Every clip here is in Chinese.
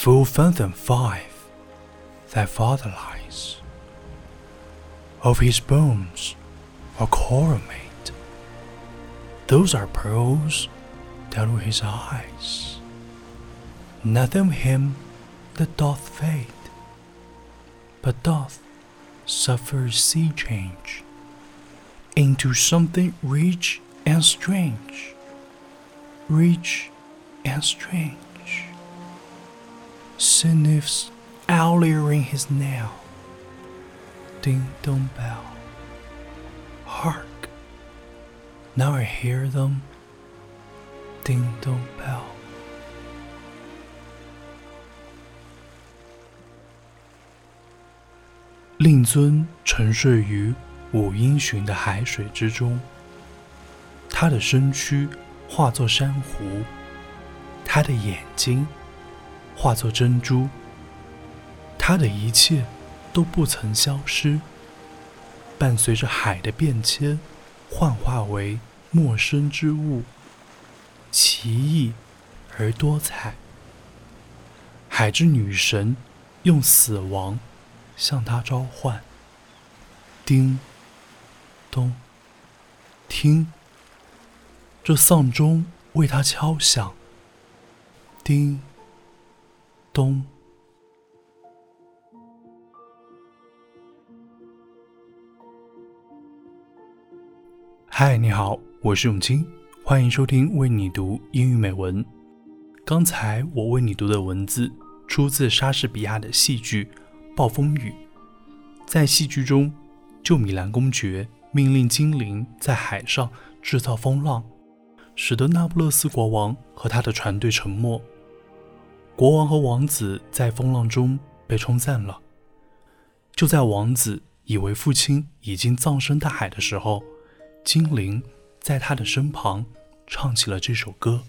Full fathom five, thy father lies. Of his bones coral made. Those are pearls that were his eyes. Nothing him that doth fade, but doth suffer sea change into something rich and strange. Rich and strange. Sniffs owlier in his nail. Ding dong bell. Hark! Now I hear them. Ding dong bell. 令尊沉睡于五英寻的海水之中，他的身躯化作珊瑚，他的眼睛化作珍珠，他的一切都不曾消失，伴随着海的变迁，幻化为陌生之物，奇异而多彩。海之女神用死亡。向他召唤。叮，咚，听，这丧钟为他敲响。叮，咚。嗨，你好，我是永清，欢迎收听为你读英语美文。刚才我为你读的文字出自莎士比亚的戏剧。暴风雨，在戏剧中，旧米兰公爵命令精灵在海上制造风浪，使得那不勒斯国王和他的船队沉没。国王和王子在风浪中被冲散了。就在王子以为父亲已经葬身大海的时候，精灵在他的身旁唱起了这首歌。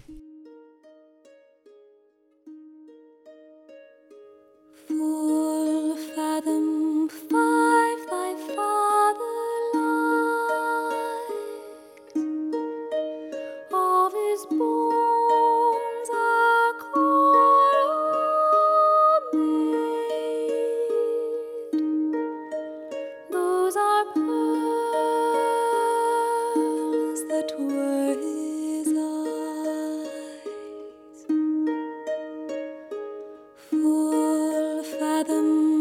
fathom